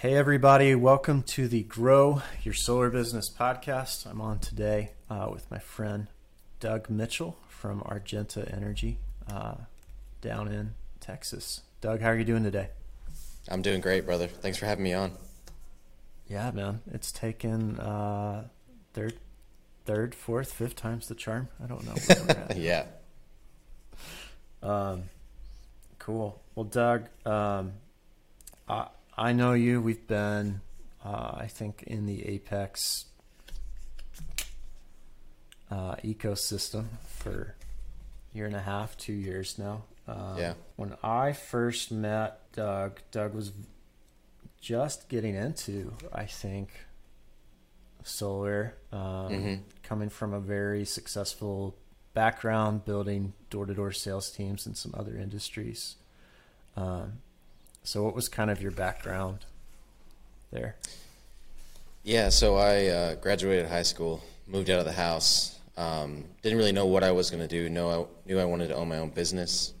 Hey, everybody, welcome to the Grow Your Solar Business podcast. I'm on today uh, with my friend Doug Mitchell from Argenta Energy uh, down in Texas. Doug, how are you doing today? I'm doing great, brother. Thanks for having me on. Yeah, man. It's taken uh, third, third, fourth, fifth times the charm. I don't know. yeah. Um, cool. Well, Doug, um, I, I know you. We've been, uh, I think, in the Apex uh, ecosystem for a year and a half, two years now. Um, yeah. When I first met Doug, Doug was just getting into, I think, solar, um, mm-hmm. coming from a very successful background, building door to door sales teams in some other industries. Um, so, what was kind of your background there? Yeah, so I uh, graduated high school, moved out of the house. Um, didn't really know what I was going to do. No, I knew I wanted to own my own business.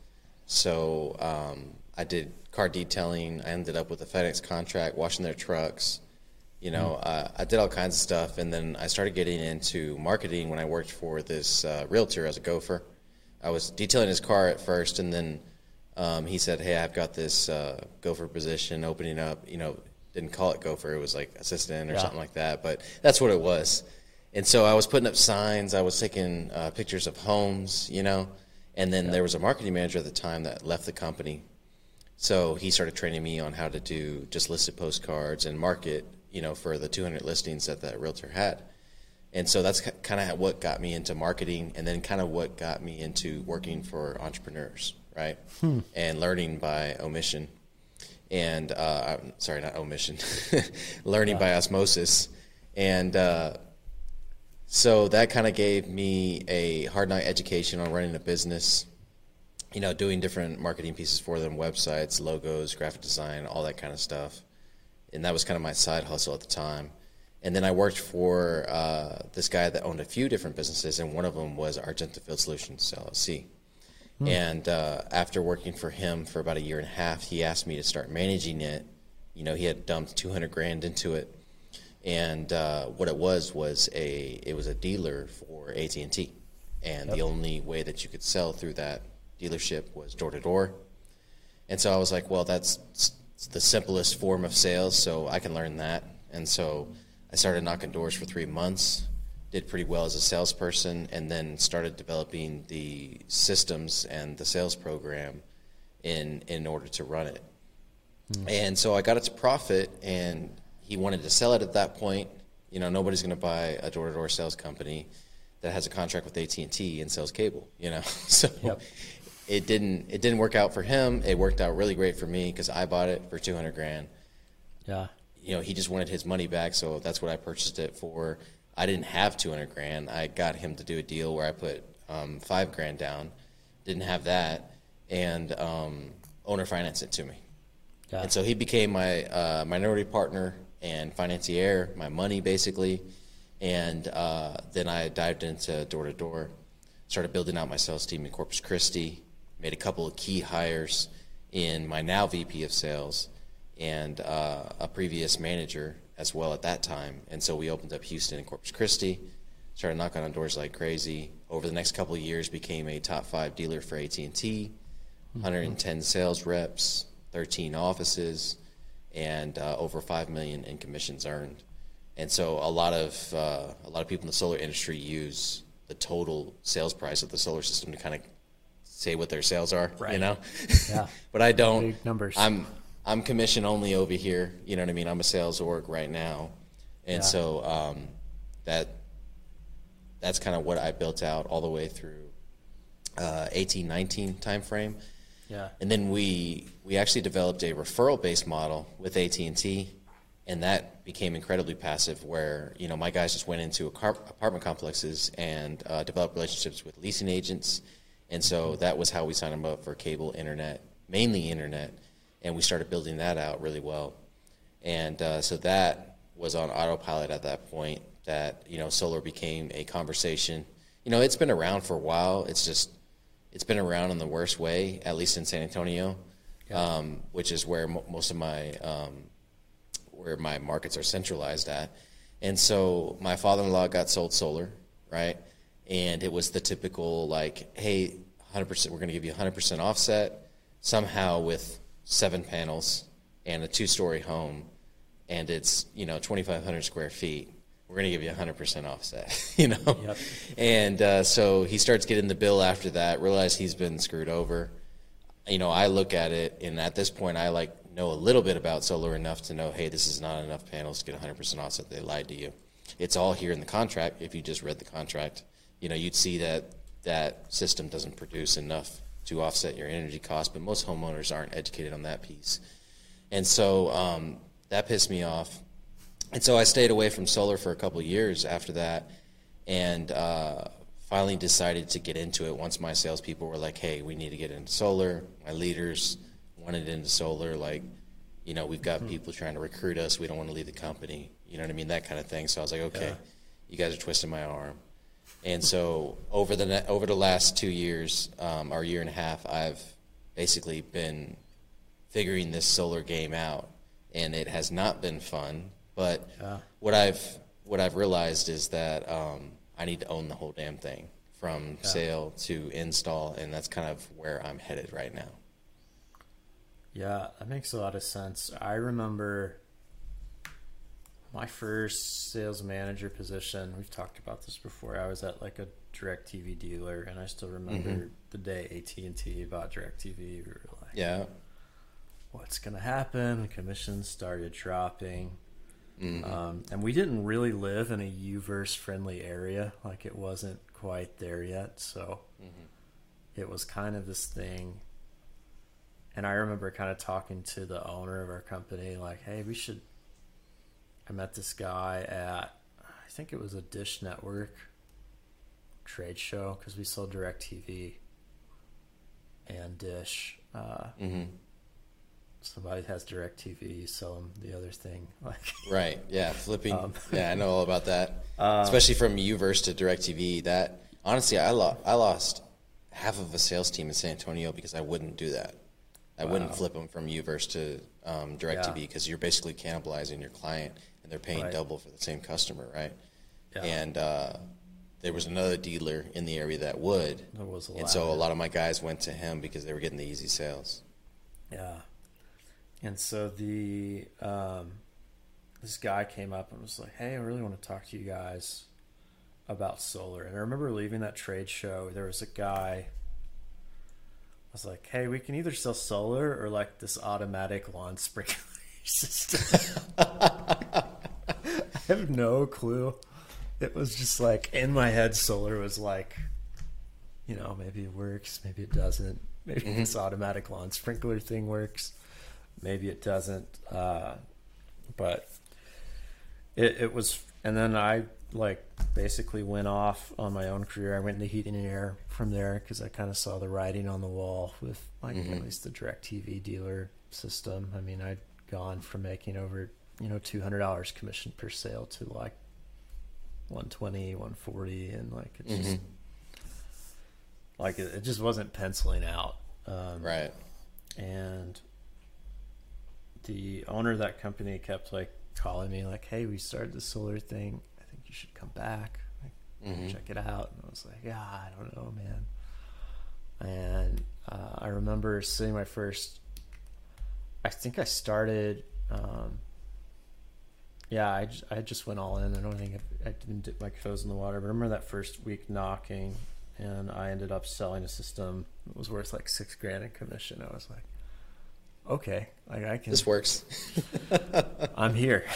So um, I did car detailing. I ended up with a FedEx contract, washing their trucks. You know, mm. uh, I did all kinds of stuff, and then I started getting into marketing when I worked for this uh, realtor as a gopher. I was detailing his car at first, and then um, he said, "Hey, I've got this uh, gopher position opening up." You know, didn't call it gopher; it was like assistant or yeah. something like that. But that's what it was. And so I was putting up signs. I was taking uh, pictures of homes. You know, and then yeah. there was a marketing manager at the time that left the company. So he started training me on how to do just listed postcards and market, you know, for the 200 listings that that realtor had. And so that's kind of what got me into marketing and then kind of what got me into working for entrepreneurs, right? Hmm. And learning by omission. And uh, sorry, not omission, learning by osmosis. And uh, so that kind of gave me a hard night education on running a business, you know, doing different marketing pieces for them, websites, logos, graphic design, all that kind of stuff. And that was kind of my side hustle at the time. And then I worked for uh, this guy that owned a few different businesses, and one of them was Argenta Field Solutions LLC. Hmm. And uh, after working for him for about a year and a half, he asked me to start managing it. You know, he had dumped 200 grand into it and uh, what it was was a it was a dealer for AT and T, and the only way that you could sell through that dealership was door to door. And so I was like, well, that's the simplest form of sales, so I can learn that. And so I started knocking doors for three months, did pretty well as a salesperson, and then started developing the systems and the sales program in in order to run it. Mm. And so I got it to profit and he wanted to sell it at that point. You know, nobody's going to buy a door-to-door sales company that has a contract with AT and T and sells cable. You know, so yep. it didn't it didn't work out for him. It worked out really great for me because I bought it for two hundred grand. Yeah. You know, he just wanted his money back, so that's what I purchased it for. I didn't have two hundred grand. I got him to do a deal where I put um, five grand down. Didn't have that, and um, owner financed it to me. And so he became my uh, minority partner and financier, my money basically. And uh, then I dived into door to door, started building out my sales team in Corpus Christi, made a couple of key hires in my now VP of sales and uh, a previous manager as well at that time. And so we opened up Houston and Corpus Christi, started knocking on doors like crazy. Over the next couple of years, became a top five dealer for AT and T, 110 sales reps, 13 offices and uh, over five million in commissions earned. And so a lot of uh, a lot of people in the solar industry use the total sales price of the solar system to kind of say what their sales are. Right. You know. Yeah. but I don't. Big numbers. I'm I'm commission only over here. You know what I mean? I'm a sales org right now, and yeah. so um, that that's kind of what I built out all the way through uh, 18, 19 time frame. Yeah. And then we we actually developed a referral based model with AT and T, and that became incredibly passive. Where you know my guys just went into apartment complexes and uh, developed relationships with leasing agents, and so that was how we signed them up for cable, internet, mainly internet, and we started building that out really well. And uh, so that was on autopilot at that point. That you know solar became a conversation. You know it's been around for a while. It's just it's been around in the worst way, at least in San Antonio, um, which is where most of my um, where my markets are centralized at. And so my father-in-law got sold solar, right? And it was the typical like, hey, 100%, we're going to give you 100% offset somehow with seven panels and a two-story home, and it's you know 2,500 square feet. We're going to give you 100% offset, you know. Yep. And uh, so he starts getting the bill after that. Realize he's been screwed over. You know, I look at it, and at this point, I like know a little bit about solar enough to know, hey, this is not enough panels to get 100% offset. They lied to you. It's all here in the contract. If you just read the contract, you know, you'd see that that system doesn't produce enough to offset your energy costs. But most homeowners aren't educated on that piece, and so um, that pissed me off. And so I stayed away from solar for a couple of years after that, and uh, finally decided to get into it once my salespeople were like, "Hey, we need to get into solar." My leaders wanted into solar, like, you know, we've got people trying to recruit us. We don't want to leave the company. You know what I mean? That kind of thing. So I was like, okay, Yeah. you guys are twisting my arm. And so over the over the last two years, um, or year and a half, I've basically been figuring this solar game out, and it has not been fun. But Yeah. what I've what I've realized is that um, I need to own the whole damn thing from sale to install, and that's kind of where I'm headed right now. Yeah, that makes a lot of sense. I remember my first sales manager position. We've talked about this before. I was at like a DirecTV dealer, and I still remember the day AT and T bought DirecTV. We were like, Yeah. "What's gonna happen?" The commissions started dropping, Mm-hmm. um, and we didn't really live in a UVerse friendly area. Like it wasn't quite there yet, so it was kind of this thing and I remember kind of talking to the owner of our company, like, "Hey, we should." I met this guy at, I think it was a Dish Network trade show because we sold Directv and Dish. Uh, hmm somebody has Directv, you sell them the other thing. Like, Right. Yeah. Flipping. Um, yeah, I know all about that. Um, Especially from UVerse to DirecTV. That honestly, I lost. I lost half of a sales team in San Antonio because I wouldn't do that. I wouldn't flip them from UVerse to um, DirecTV Yeah. because you're basically cannibalizing your client and they're paying Right. double for the same customer, right? Yeah. And uh, there was another dealer in the area that would, there was a and so a lot of my guys went to him because they were getting the easy sales. Yeah. And so the um, this guy came up and was like, "Hey, I really want to talk to you guys about solar." And I remember leaving that trade show. There was a guy. I was like, "Hey, we can either sell solar or like this automatic lawn sprinkler system." I have no clue. It was just like in my head, solar was like, you know, maybe it works, maybe it doesn't. Maybe this automatic lawn sprinkler thing works, maybe it doesn't. Uh, but it, it was, and then I like basically went off on my own career. I went into heating and air from there because I kind of saw the writing on the wall with like at least the DirecTV dealer system. I mean, I'd gone from making over, you know, $200 commission per sale to like 120, 140 and like it just Mhm. like it, it just wasn't penciling out. Um, Right. and the owner of that company kept like calling me like, "Hey, we started the solar thing. I think you should come back, like, Mhm. check it out." And I was like, "Yeah, I don't know, man." And uh, I remember seeing my first. I think I started. Um, yeah, I just, I just went all in. I don't think I, I didn't dip my toes in the water. But I remember that first week knocking, and I ended up selling a system that was worth like six grand in commission. I was like, okay, like I can. This works. I'm here.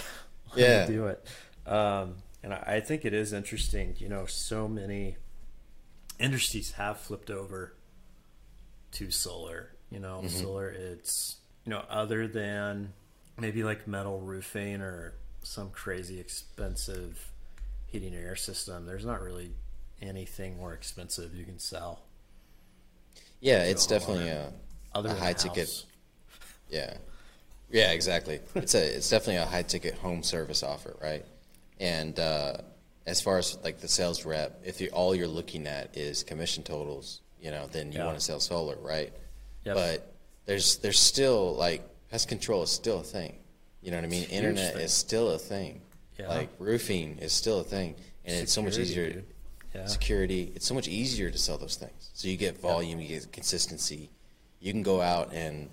Yeah. do it. Um, and I, I think it is interesting. You know, so many industries have flipped over to solar. You know, Mm-hmm. solar. It's you know, other than maybe like metal roofing or some crazy expensive heating and air system. There's not really anything more expensive you can sell. Yeah, it's definitely a Other A high ticket house. Yeah, yeah, exactly. it's a it's definitely a high ticket home service offer, right? And uh, as far as like the sales rep, if you all you're looking at is commission totals, you know, then you Yeah. want to sell solar, right? Yep. But there's there's still like pest control is still a thing, You know what I mean? It's Internet thing. is still a thing. Yeah. Like roofing is still a thing, and it's so much easier. Yeah. Security, it's so much easier to sell those things. So you get volume, you get consistency. You can go out and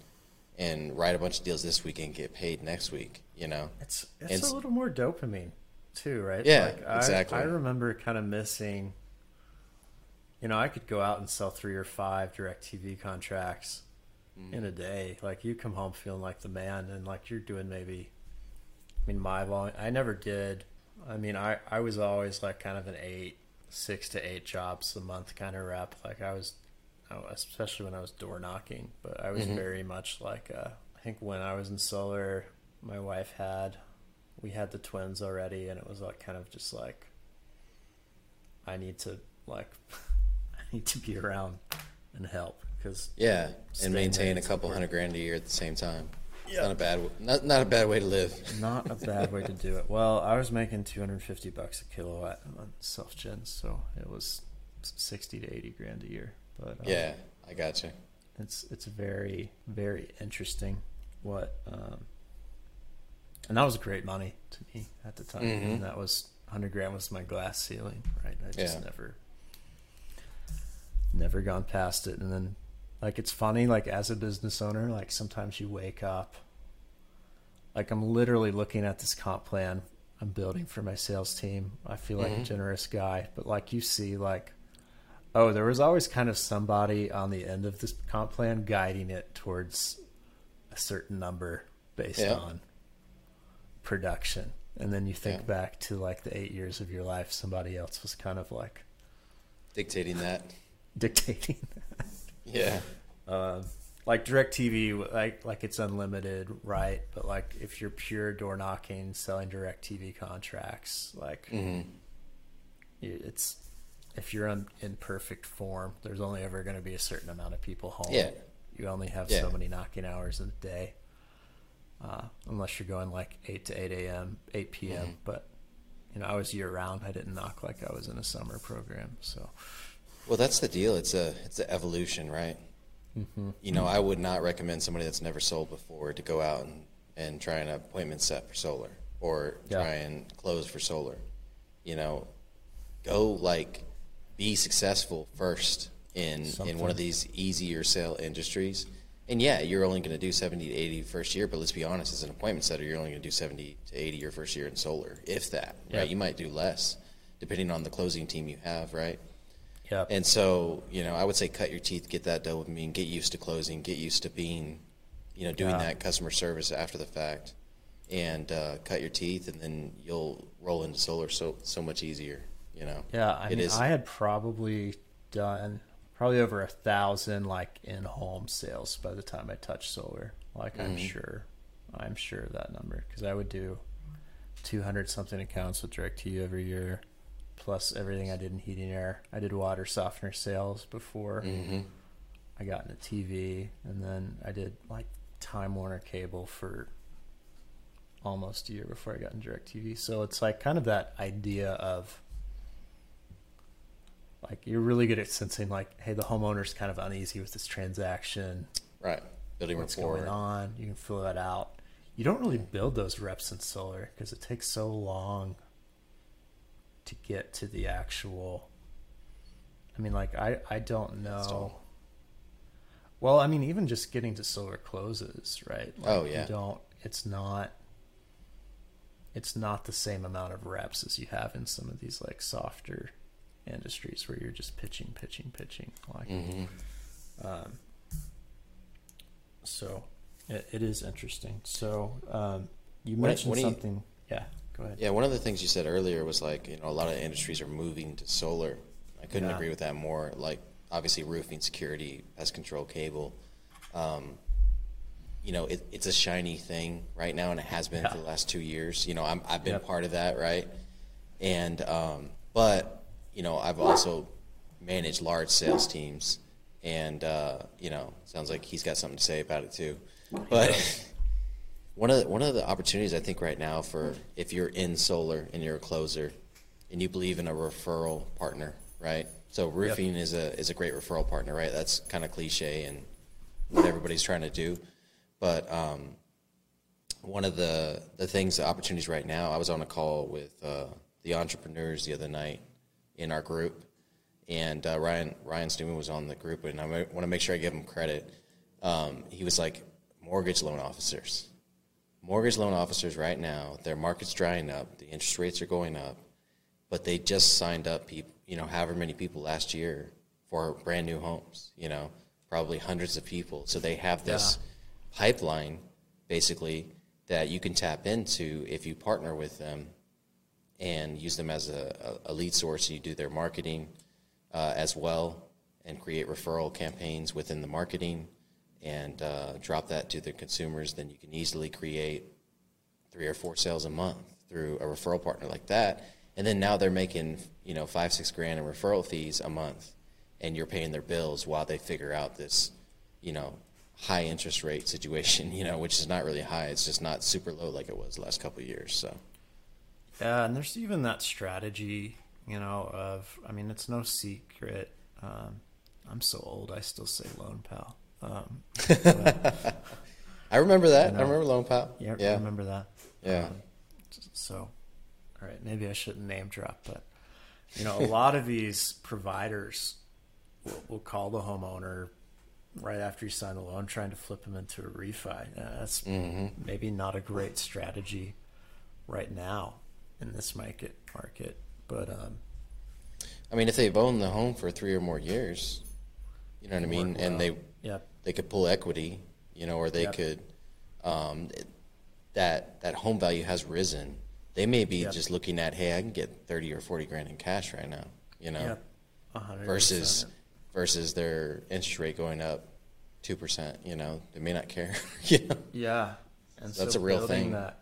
and write a bunch of deals this week and get paid next week. You know? It's it's s- a little more dopamine too, right? Yeah, I- exactly. I, remember kind of missing. You know, I could go out and sell three or five DirecTV contracts Mm. in a day. Like you come home feeling like the man, and like you're doing maybe. I mean, my volume. I never did. I mean, I I was always like kind of an eight, six to eight jobs a month kind of rep. Like I was, I especially when I was door knocking. But I was Mhm. very much like. Uh, I think when I was in solar, my wife had, we had the twins already, and it was like kind of just like. I need to like, I need to be around and help because Yeah, and maintain a couple hundred grand a year at the same time. It's Yeah. not a bad, not not a bad way to live. Not a bad way to do it. Well, I was making 250 bucks a kilowatt on self gen, so it was 60 to 80 grand a year. But um, Yeah, I gotcha. it's it's very very interesting what, um, and that was great money to me at the time. Mhm. And that was 100 grand was my glass ceiling, right? I just Yeah. never never gone past it. And then like it's funny, like as a business owner, like sometimes you wake up like I'm literally looking at this comp plan I'm building for my sales team. I feel like a Mhm. generous guy, but like you see like oh, there was always kind of somebody on the end of this comp plan guiding it towards a certain number based Yeah. on production. And then you think Yeah. back to like the 8 years of your life somebody else was kind of like Dictating that. dictating Yeah. uh, like DirecTV, like like it's unlimited, right? But like if you're pure door knocking, selling DirecTV contracts, like hmm it's if you're in, in perfect form, there's only ever going to be a certain amount of people home. Yeah. You only have Yeah. so many knocking hours in a day, uh, unless you're going like eight to eight a.m., eight p.m. Mhm. But you know, I was year round. I didn't knock like I was in a summer program. So Well, that's the deal. It's a it's an evolution, right? Mhm. You know, I would not recommend somebody that's never sold before to go out and, and try an appointment set for solar or Yeah. try and close for solar. You know, go like be successful first in in one of these easier sale industries. And yeah, you're only going to do 70 to 80 first year, but let's be honest, as an appointment setter, you're only going to do 70 to 80 your first year in solar, if that, right? You might do less depending on the closing team you have, right? Yeah, And so, you know, I would say cut your teeth, get that dopamine, get used to closing, get used to being, you know, doing Yeah. that customer service after the fact, and uh, cut your teeth, and then you'll roll into solar so so much easier. You know. Yeah, I It mean, is- I had probably done probably over a thousand like in-home sales by the time I touched solar. Like I'm Mhm. sure, I'm sure of that number because I would do 200 something accounts with direct to you every year, plus everything I did in heating air. I did water softener sales before hmm I got into TV, and then I did like Time Warner cable for almost a year before I got into DirecTV. So it's like kind of that idea of like you're really good at sensing like, hey, the homeowner's kind of uneasy with this transaction. Right. Building What's rapport. going on? You can fill that out. You don't really build those reps in solar because it takes so long to get to the actual. I mean, like I I don't know. Well, I mean, even just getting to solar closes, right? Like, Oh, yeah. You don't. It's not. It's not the same amount of reps as you have in some of these like softer industries where you're just pitching, pitching, pitching. Like, hmm um, so it, it is interesting. So um, you What- mentioned do you- something. yeah, go ahead. Yeah, one of the things you said earlier was like, you know, a lot of industries are moving to solar. I couldn't Yeah. agree with that more. Like, obviously, roofing, security, pest control, cable. Um, you know, it, it's a shiny thing right now, and it has been Yeah. for the last two years. You know, I'm, I've been Yep. part of that, right? And, um, but, you know, I've also managed large sales teams, and, uh, you know, sounds like he's got something to say about it too. But one of the, one of the opportunities I think right now for if you're in solar and you're a closer, and you believe in a referral partner, right? So roofing is a is a great referral partner, right? That's kind of cliche and what everybody's trying to do, but um, one of the the things, the opportunities right now. I was on a call with uh, the entrepreneurs the other night in our group, and uh, Ryan Ryan Stewman was on the group, and I want to make sure I give him credit. Um, he was like mortgage loan officers. Mortgage loan officers right now, their market's drying up, the interest rates are going up, but they just signed up people, you know, however many people last year for brand new homes, you know, probably hundreds of people. So they have this yeah. pipeline basically that you can tap into if you partner with them and use them as a, a lead source. You do their marketing uh, as well and create referral campaigns within the marketing and uh, drop that to the consumers. Then you can easily create three or four sales a month through a referral partner like that. And then now they're making you know five six grand in referral fees a month, and you're paying their bills while they figure out this you know high interest rate situation, you know, which is not really high. It's just not super low like it was last couple years. So, yeah, and there's even that strategy, you know, of I mean, it's no secret. Um, I'm so old, I still say Loanpal. Um, but, I remember that. You know, I remember Loanpal. Yeah, yeah, I remember that. Yeah. Um, so, all right, maybe I shouldn't name drop, but you know, a lot of these providers will, will call the homeowner right after you sign the loan, trying to flip them into a refi. Uh, that's mm-hmm. maybe not a great strategy right now in this market. Market, but um, I mean, if they've owned the home for three or more years, you know what I mean, well. and they yep. They could pull equity, you know, or they yep. could um, that that home value has risen. They may be yep. just looking at, hey, I can get thirty or forty grand in cash right now, you know, versus versus their interest rate going up two percent. You know, they may not care. you know? Yeah, and so that's a real thing. That,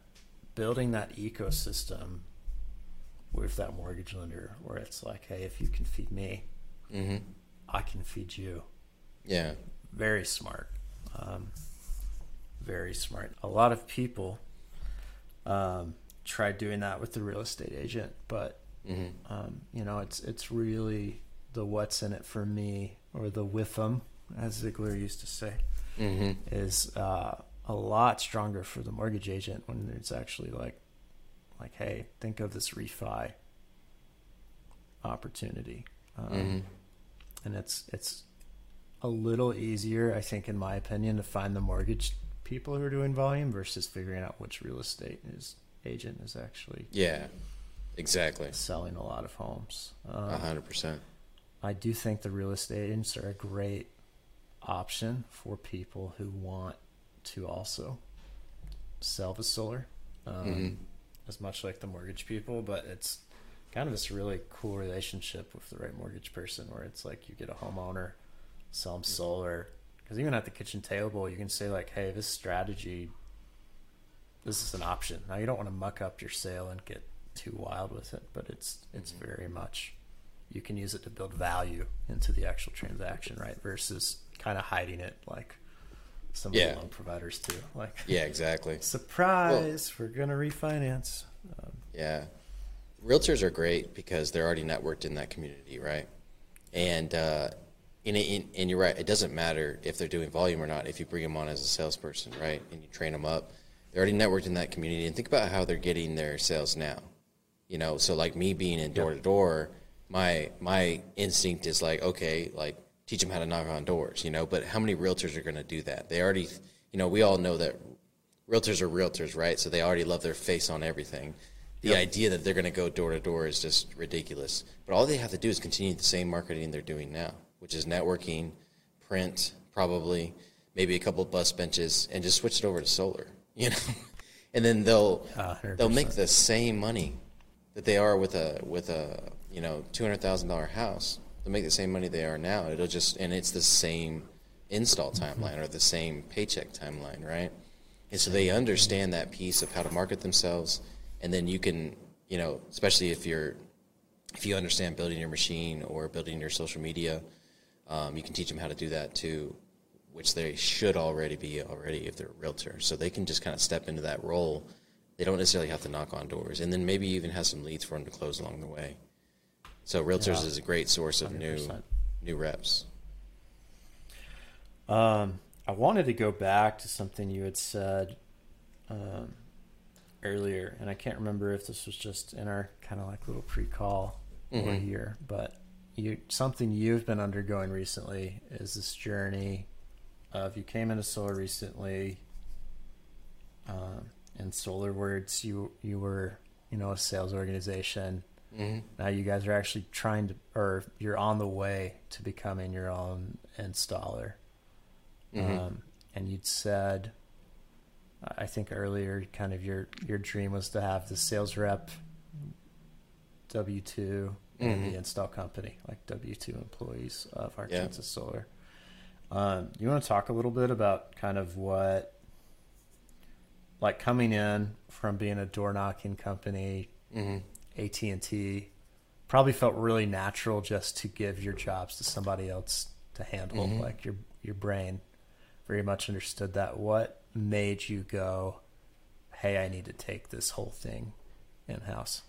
building that ecosystem with that mortgage lender, where it's like, hey, if you can feed me, mm-hmm. I can feed you. Yeah, very smart. Um, very smart. A lot of people um, try doing that with the real estate agent, but mm-hmm. um, you know, it's it's really the what's in it for me or the with them, as Ziglar used to say, mm-hmm. is uh, a lot stronger for the mortgage agent when it's actually like, like, hey, think of this refi opportunity, um, mm-hmm. and it's it's a little easier, I think, in my opinion, to find the mortgage people who are doing volume versus figuring out which real estate is agent is actually yeah exactly selling a lot of homes a um, hundred percent I do think the real estate agents are a great option for people who want to also sell the solar, um, mm-hmm. as much like the mortgage people. But it's kind of this really cool relationship with the right mortgage person, where it's like you get a homeowner, sell them solar, because even at the kitchen table, you can say like, "Hey, this strategy, this is an option." Now you don't want to muck up your sale and get too wild with it, but it's it's mm-hmm. very much you can use it to build value into the actual transaction, right? Versus kind of hiding it like some yeah. of the loan providers do. Like, yeah, exactly. Surprise, well, we're gonna refinance. Um, yeah, realtors are great because they're already networked in that community, right? And uh, in, and you're right. It doesn't matter if they're doing volume or not. If you bring them on as a salesperson, right, and you train them up, they're already networked in that community. And think about how they're getting their sales now. You know, so like me being in door to door my my instinct is like, okay, like teach them how to knock on doors, you know. But how many realtors are going to do that? They already, you know, we all know that realtors are realtors, right? So they already love their face on everything. The yep. idea that they're going to go door to door is just ridiculous. But all they have to do is continue the same marketing they're doing now, which is networking, print, probably maybe a couple bus benches, and just switch it over to solar, you know. and then they'll uh, they'll make the same money that they are with a with a you know two hundred thousand dollar house, they'll make the same money they are now. It'll just and it's the same install mm-hmm. timeline or the same paycheck timeline, right? And so they understand that piece of how to market themselves, and then you can, you know, especially if you're if you understand building your machine or building your social media, um, you can teach them how to do that too, which they should already be already if they're a realtor. So they can just kind of step into that role. They don't necessarily have to knock on doors, and then maybe even have some leads for them to close along the way. So realtors yeah. is a great source of 100%. new new reps. Um, I wanted to go back to something you had said um, earlier, and I can't remember if this was just in our kind of like little pre-call mm-hmm. or here, but you something you've been undergoing recently is this journey of you came into solar recently. Um, in solar words, you you were you know a sales organization. Mm-hmm. Now you guys are actually trying to, or you're on the way to becoming your own installer. Mm-hmm. Um, and you'd said, I think earlier, kind of your your dream was to have the sales rep W two and mm-hmm. the install company, like W two employees of Argenta yeah. Solar. Um, you want to talk a little bit about kind of what, like coming in from being a door knocking company, mm-hmm. AT and T, probably felt really natural just to give your jobs to somebody else to handle. Mm-hmm. Like your your brain very much understood that. What made you go, "Hey, I need to take this whole thing in house"?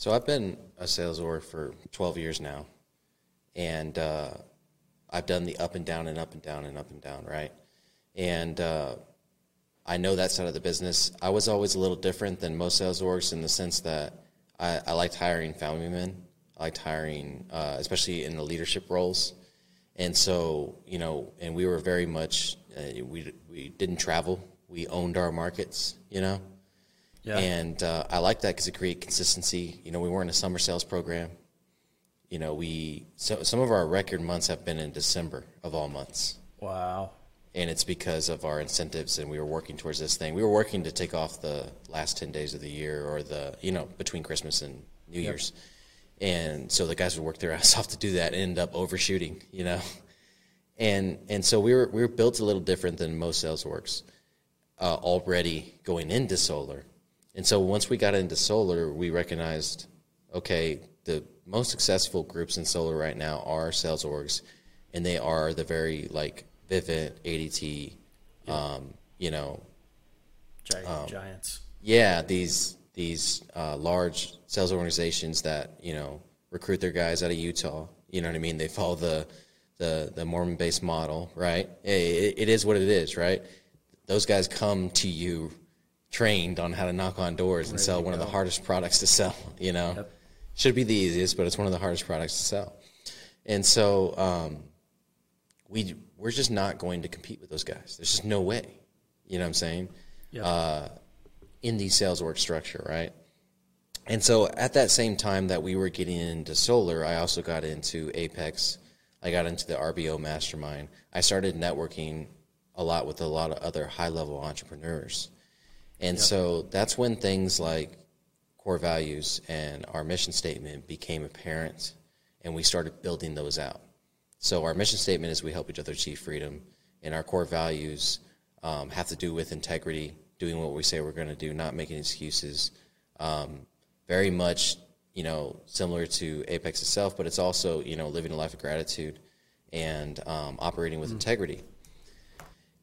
So I've been a sales org for 12 years now, and uh, I've done the up and down and up and down and up and down, right? And uh, I know that side of the business. I was always a little different than most sales orgs in the sense that I, I liked hiring family men. I liked hiring, uh, especially in the leadership roles. And so, you know, and we were very much, uh, we, we didn't travel. We owned our markets, you know? Yeah. And uh, I like that because it creates consistency. You know, we weren't a summer sales program you know, we so some of our record months have been in December of all months. Wow. And it's because of our incentives, and we were working towards this thing. We were working to take off the last ten days of the year, or the you know between Christmas and New yep. Year's, and so the guys would work their ass off to do that, and end up overshooting, you know, and and so we were we were built a little different than most sales works uh, already going into solar, and so once we got into solar, we recognized, okay, the most successful groups in solar right now are sales orgs, and they are the very like Vivint, ADT, yeah. um, you know, Giant, um, giants. Yeah, these these uh, large sales organizations that you know recruit their guys out of Utah. You know what I mean? They follow the the the Mormon based model, right? It, it is what it is, right? Those guys come to you trained on how to knock on doors and sell one of the hardest products to sell. You know. Yep should be the easiest, but it's one of the hardest products to sell. And so um, we we're just not going to compete with those guys. There's just no way. You know what I'm saying? Yeah. Uh, in the sales org structure, right? And so at that same time that we were getting into solar, I also got into Apex. I got into the RBO mastermind. I started networking a lot with a lot of other high level entrepreneurs. And yep. so that's when things like core values and our mission statement became apparent, and we started building those out. So our mission statement is we help each other achieve freedom, and our core values um, have to do with integrity, doing what we say we're going to do, not making excuses. Um, very much, you know, similar to Apex itself, but it's also you know living a life of gratitude and um, operating with mm. integrity.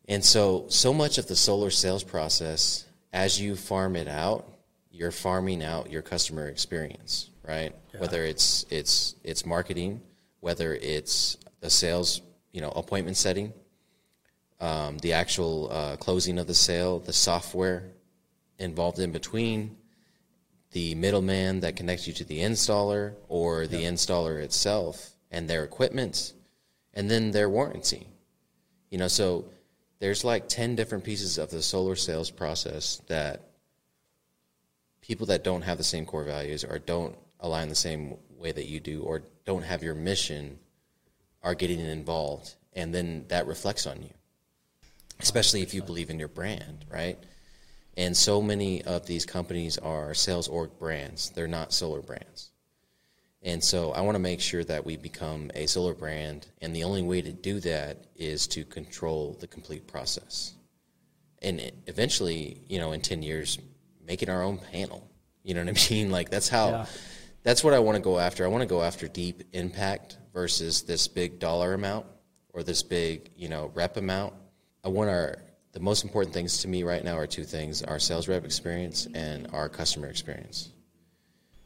And so, so much of the solar sales process, as you farm it out, you're farming out your customer experience, right? Yeah. Whether it's it's it's marketing, whether it's the sales, you know, appointment setting, um, the actual uh, closing of the sale, the software involved in between, the middleman that connects you to the installer or the installer itself and their equipment, and then their warranty. You know, so there's like 10 different pieces of the solar sales process that people that don't have the same core values or don't align the same way that you do or don't have your mission are getting involved and then that reflects on you especially if you believe in your brand right? And so many of these companies are sales org brands. They're not solar brands and so i want to make sure that we become a solar brand and the only way to do that is to control the complete process and eventually you know in 10 years making our own panel. You know what I mean? Like that's how yeah. that's what I want to go after. I want to go after deep impact versus this big dollar amount or this big, you know, rep amount. I want our the most important things to me right now are two things: our sales rep experience and our customer experience.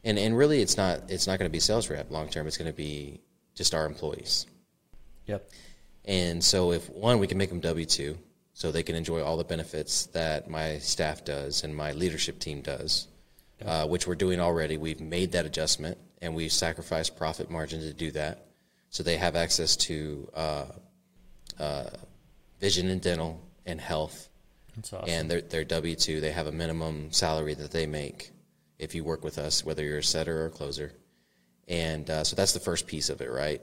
And and really, it's not it's not going to be sales rep long term. It's going to be just our employees. Yep. And so, if one, we can make them W two, so they can enjoy all the benefits that my staff does and my leadership team does, uh, which we're doing already. We've made that adjustment and we've sacrificed profit margin to do that. So they have access to uh, uh, vision and dental and health. That's awesome. And they're, they're W 2. They have a minimum salary that they make if you work with us, whether you're a setter or a closer. And uh, so that's the first piece of it, right?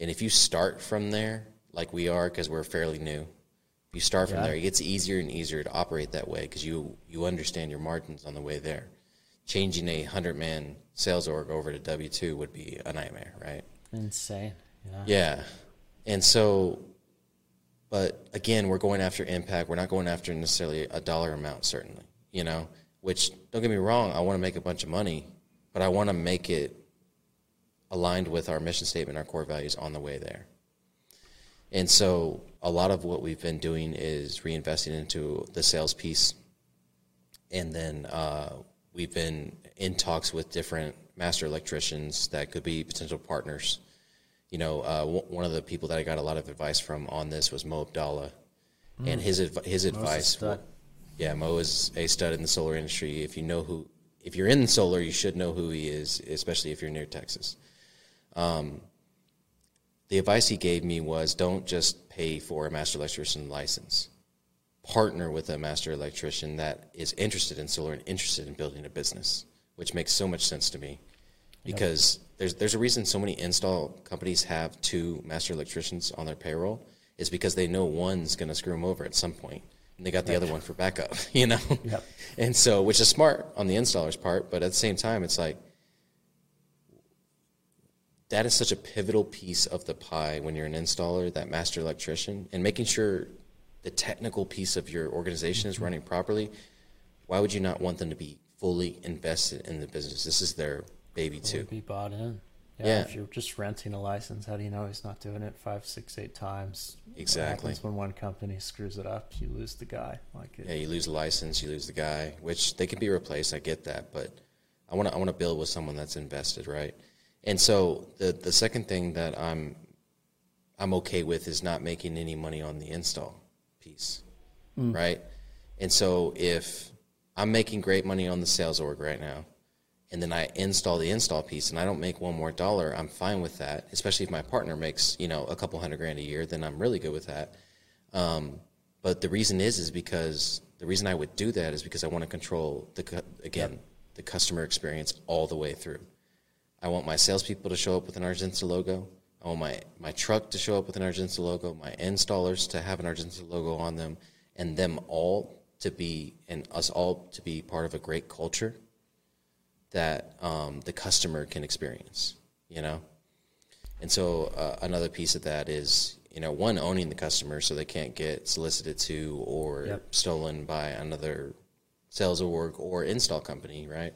And if you start from there, like we are, because we're fairly new, if you start from Yeah. there, it gets easier and easier to operate that way because you, you understand your margins on the way there. Changing a 100 man sales org over to W 2 would be a nightmare, right? Insane. Yeah. Yeah. And so, but again, we're going after impact. We're not going after necessarily a dollar amount, certainly, you know, which don't get me wrong, I want to make a bunch of money, but I want to make it aligned with our mission statement, our core values on the way there. And so, a lot of what we've been doing is reinvesting into the sales piece. And then uh, we've been in talks with different master electricians that could be potential partners you know, uh, w- one of the people that I got a lot of advice from on this was Mo Abdallah, and his adv- his advice. Yeah, Mo is a stud in the solar industry. If you know who, if you're in solar, you should know who he is, especially if you're near Texas. Um, the advice he gave me was don't just pay for a master electrician license. Partner with a master electrician that is interested in solar and interested in building a business, which makes so much sense to me because there's there's a reason so many install companies have two master electricians on their payroll is because they know one's going to screw them over at some point and they got the other one for backup you know? Yep. and so which is smart on the installer's part but at the same time it's like that is such a pivotal piece of the pie when you're an installer that master electrician and making sure the technical piece of your organization is mm-hmm. running properly why would you not want them to be fully invested in the business? This is their baby too. be bought in. Yeah. If you're just renting a license, how do you know he's not doing it five, six, eight times? Exactly. happens when one company screws it up? You lose the guy. Like it, Yeah, you lose the license, you lose the guy, which they can be replaced. I get that, but I want to I want to build with someone that's invested, right? And so the the second thing that I'm I'm okay with is not making any money on the install piece, hmm. right? And so if I'm making great money on the sales org right now, and then I install the install piece and I don't make one more dollar, I'm fine with that. Especially if my partner makes you know a couple hundred grand a year, then I'm really good with that. Um, but the reason is is because the reason I would do that is because I want to control the again the customer experience all the way through. I want my salespeople to show up with an Argenta logo. I want my, my truck to show up with an Argenta logo, my installers to have an Argenta logo on them, and them all to be, and us all to be part of a great culture that um, the customer can experience, you know? And so uh, another piece of that is, you know, one, owning the customer so they can't get solicited to or Yep. stolen by another sales org or install company, right?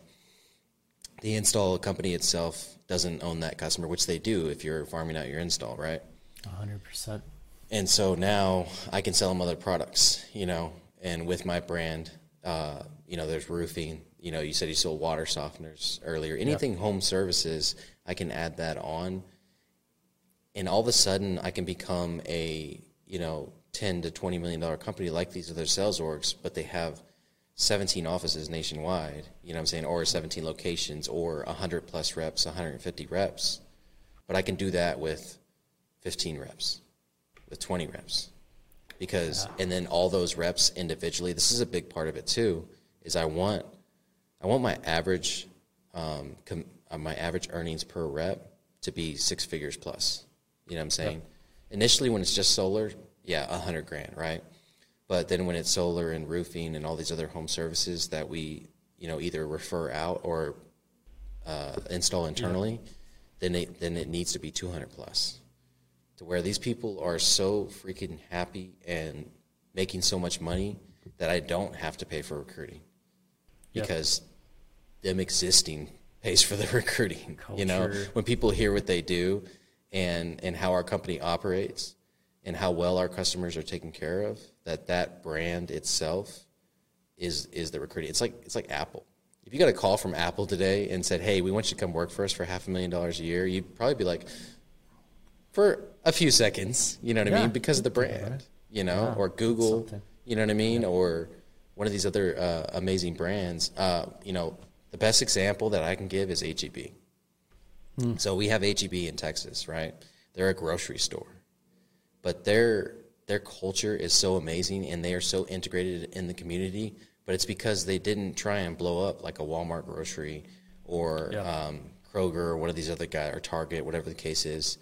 The install company itself doesn't own that customer, which they do if you're farming out your install, right? hundred percent. And so now I can sell them other products, you know, and with my brand, uh, you know, there's roofing. You know, you said you sold water softeners earlier. Anything home services, I can add that on, and all of a sudden I can become a you know ten to twenty million dollar company like these other sales orgs, but they have 17 offices nationwide. You know what I'm saying, or 17 locations, or 100 plus reps, 150 reps. But I can do that with 15 reps, with 20 reps, because and then all those reps individually. This is a big part of it too. Is I want I want my average um, com, uh, my average earnings per rep to be six figures plus. You know what I'm saying? Initially, when it's just solar, yeah, a hundred grand, right? But then when it's solar and roofing and all these other home services that we, you know, either refer out or uh, install internally, then it, then it needs to be 200 plus. To where these people are so freaking happy and making so much money that I don't have to pay for recruiting Yep. because them existing pays for the recruiting. You know, when people hear what they do and and how our company operates and how well our customers are taken care of, that that brand itself is is the recruiting. It's like it's like Apple. If you got a call from Apple today and said, "Hey, we want you to come work for us for half a million dollars a year," you'd probably be like, "For a few seconds," you know what I mean, because of the brand, you know, Yeah, or Google. You know what I mean? Or one of these other uh, amazing brands. Uh, you know, the best example that I can give is HEB. So we have HEB in Texas, right? They're a grocery store, but their their culture is so amazing and they are so integrated in the community. But it's because they didn't try and blow up like a Walmart grocery or Yeah. um, Kroger or one of these other guys or Target, whatever the case is.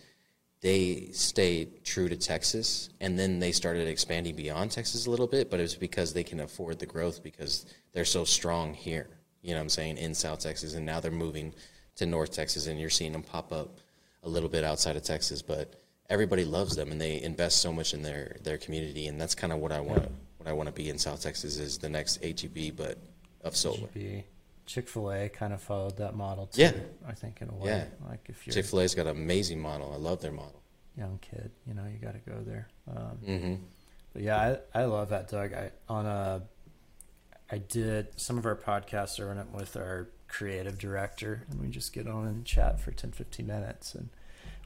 They stayed true to Texas, and then they started expanding beyond Texas a little bit. But it was because they can afford the growth because they're so strong here. You know what I'm saying in South Texas, and now they're moving to North Texas, and you're seeing them pop up a little bit outside of Texas. But everybody loves them, and they invest so much in their their community, and that's kind of what I want. What I want to be in South Texas is the next HEB, but of solar. Be Chick Fil A kind of followed that model too. Yeah. I think in a way. Yeah. Like if you're Chick Fil A's got an amazing model. I love their model. young kid, you know, you got to go there. Um, hmm But yeah, I, I love that, Doug. I on a, I did some of our podcasts are running with our creative director, and we just get on and chat for 10, 15 minutes. And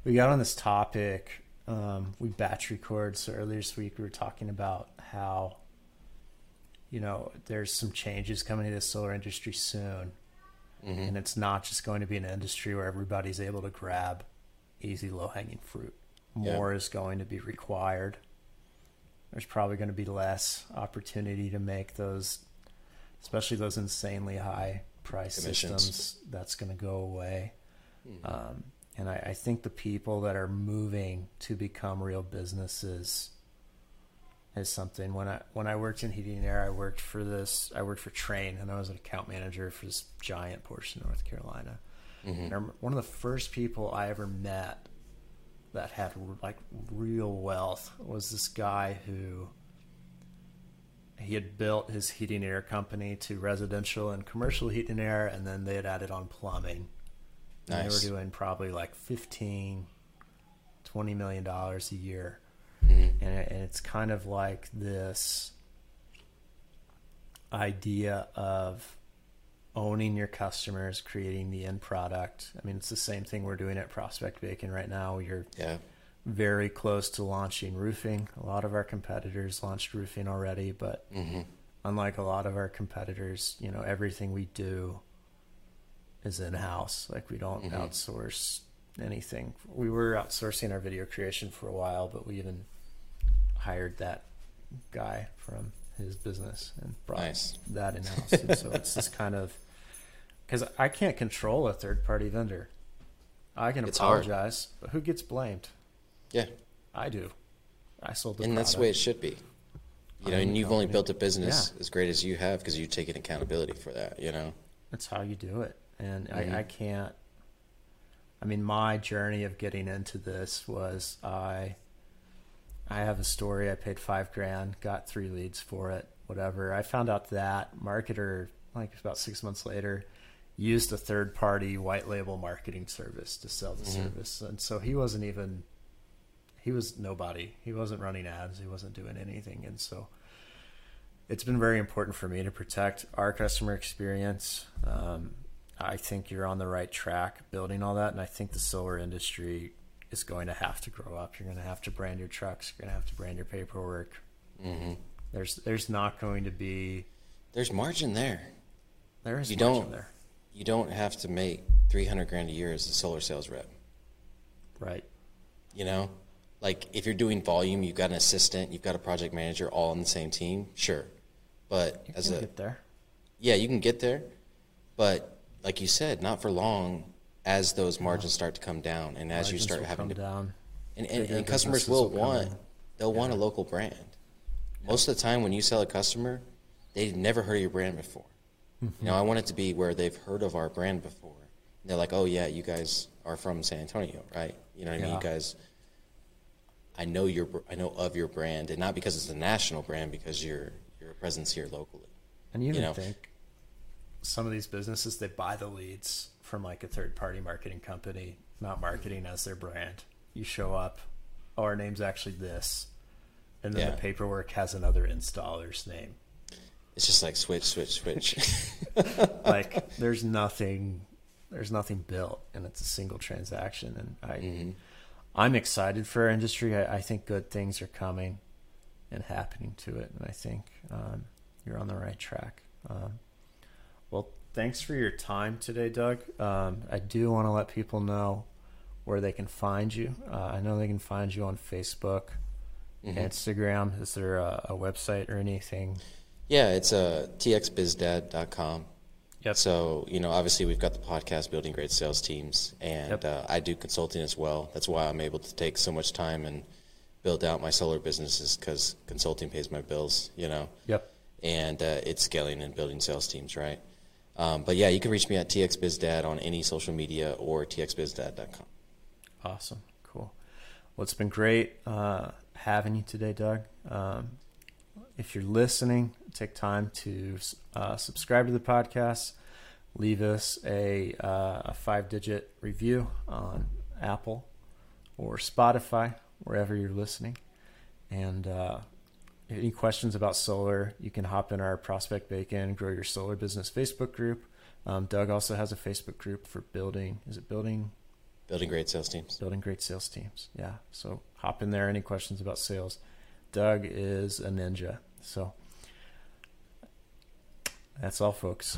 we got on this topic. Um, we batch record. So earlier this week, we were talking about how, you know, there's some changes coming to the solar industry soon, hmm and it's not just going to be an industry where everybody's able to grab easy, low hanging fruit. Yeah. More is going to be required. There's probably going to be less opportunity to make those, especially those insanely high price Commissions. systems. That's going to go away. Mm-hmm. Um, and I, I think the people that are moving to become real businesses is something. When I when I worked in heating and air, I worked for this. I worked for Trane, and I was an account manager for this giant portion of North Carolina. hmm And one of the first people I ever met that had like real wealth was this guy who he had built his heating air company to residential and commercial heating and air, and then they had added on plumbing. And Nice. They were doing probably like 15, 20 million dollars a year. And, it, and it's kind of like this idea of owning your customers, creating the end product. I mean, it's the same thing we're doing at Prospect Bacon right now. You're Yeah. very close to launching roofing. A lot of our competitors launched roofing already, but hmm unlike a lot of our competitors, you know, everything we do is in house. Like we don't Mhm. outsource anything. We were outsourcing our video creation for a while, but we even hired that guy from his business and brought Nice. that in house. so it's this kind of because I can't control a third party vendor. I can It's hard. apologize, but who gets blamed? Yeah. I do. I sold the and that's the way it should be. You know, I'm and you've only built a business as great as you have because you've taken accountability for that. You know. That's how you do it. And Mhm. I, I can't. I mean, my journey of getting into this was I. I have a story. I paid five grand, got three leads for it, whatever. I found out that marketer, like about six months later, used a third party white label marketing service to sell the Mhm. service. And so he wasn't even, he was nobody. He wasn't running ads. He wasn't doing anything. And so it's been very important for me to protect our customer experience. Um, I think you're on the right track building all that. And I think the solar industry is going to have to grow up. You're going to have to brand your trucks. You're going to have to brand your paperwork. hmm There's, there's not going to be, There's margin there. there is You margin don't- there. You don't have to make three hundred grand a year as a solar sales rep. Right. You know, like if you're doing volume, you've got an assistant, you've got a project manager, all on the same team. Sure, but You as a get there. yeah, you can get there, but like you said, not for long. As those margins start to come down, and as you start having to down. And, and, and customers will will want, they'll want a local brand. Most of the time, when you sell a customer, they've never heard of your brand before. Mm-hmm. You know, I want it to be where they've heard of our brand before. And they're like, oh, yeah, you guys are from San Antonio, right? You know what I mean? Yeah. You guys, I know your, I know of your brand, and not because it's a national brand, because you're, a presence here locally. And you even know. think some of these businesses they buy the leads from like a third party marketing company, not marketing as their brand. You show up, oh, our name's actually this, and then Yeah. the paperwork has another installer's name. It's just like switch, switch, switch. Like there's nothing, there's nothing built, and it's a single transaction. And I, Mhm. I'm excited for our industry. I, I think good things are coming. and happening to it. And I think um, you're on the right track. Um, well, thanks for your time today, Doug. Um, I do want to let people know where they can find you. Uh, I know they can find you on Facebook, Mhm. Instagram. Is there a, a website or anything? Yeah, it's uh, txbizdad.com. Yep. So, you know, obviously we've got the podcast building great sales teams, and Yep. uh, I do consulting as well. That's why I'm able to take so much time and build out my solar businesses because consulting pays my bills, you know, Yep. and uh, it's scaling and building sales teams, right? Um, but yeah, you can reach me at txbizdad on any social media or txbizdad.com. Awesome. Cool. Well, it's been great uh, having you today, Doug. Um, if you're listening, take time to uh, subscribe to the podcast. Leave us a, uh, a five digit review on Apple or Spotify, wherever you're listening. And uh, any questions about solar, you can hop in our Prospect Bacon Grow Your Solar Business Facebook group. Um, Doug also has a Facebook group for building. Is it building Building great sales teams. building great sales teams. Yeah. So hop in there. Any questions about sales? Doug is a ninja. So that's all, folks.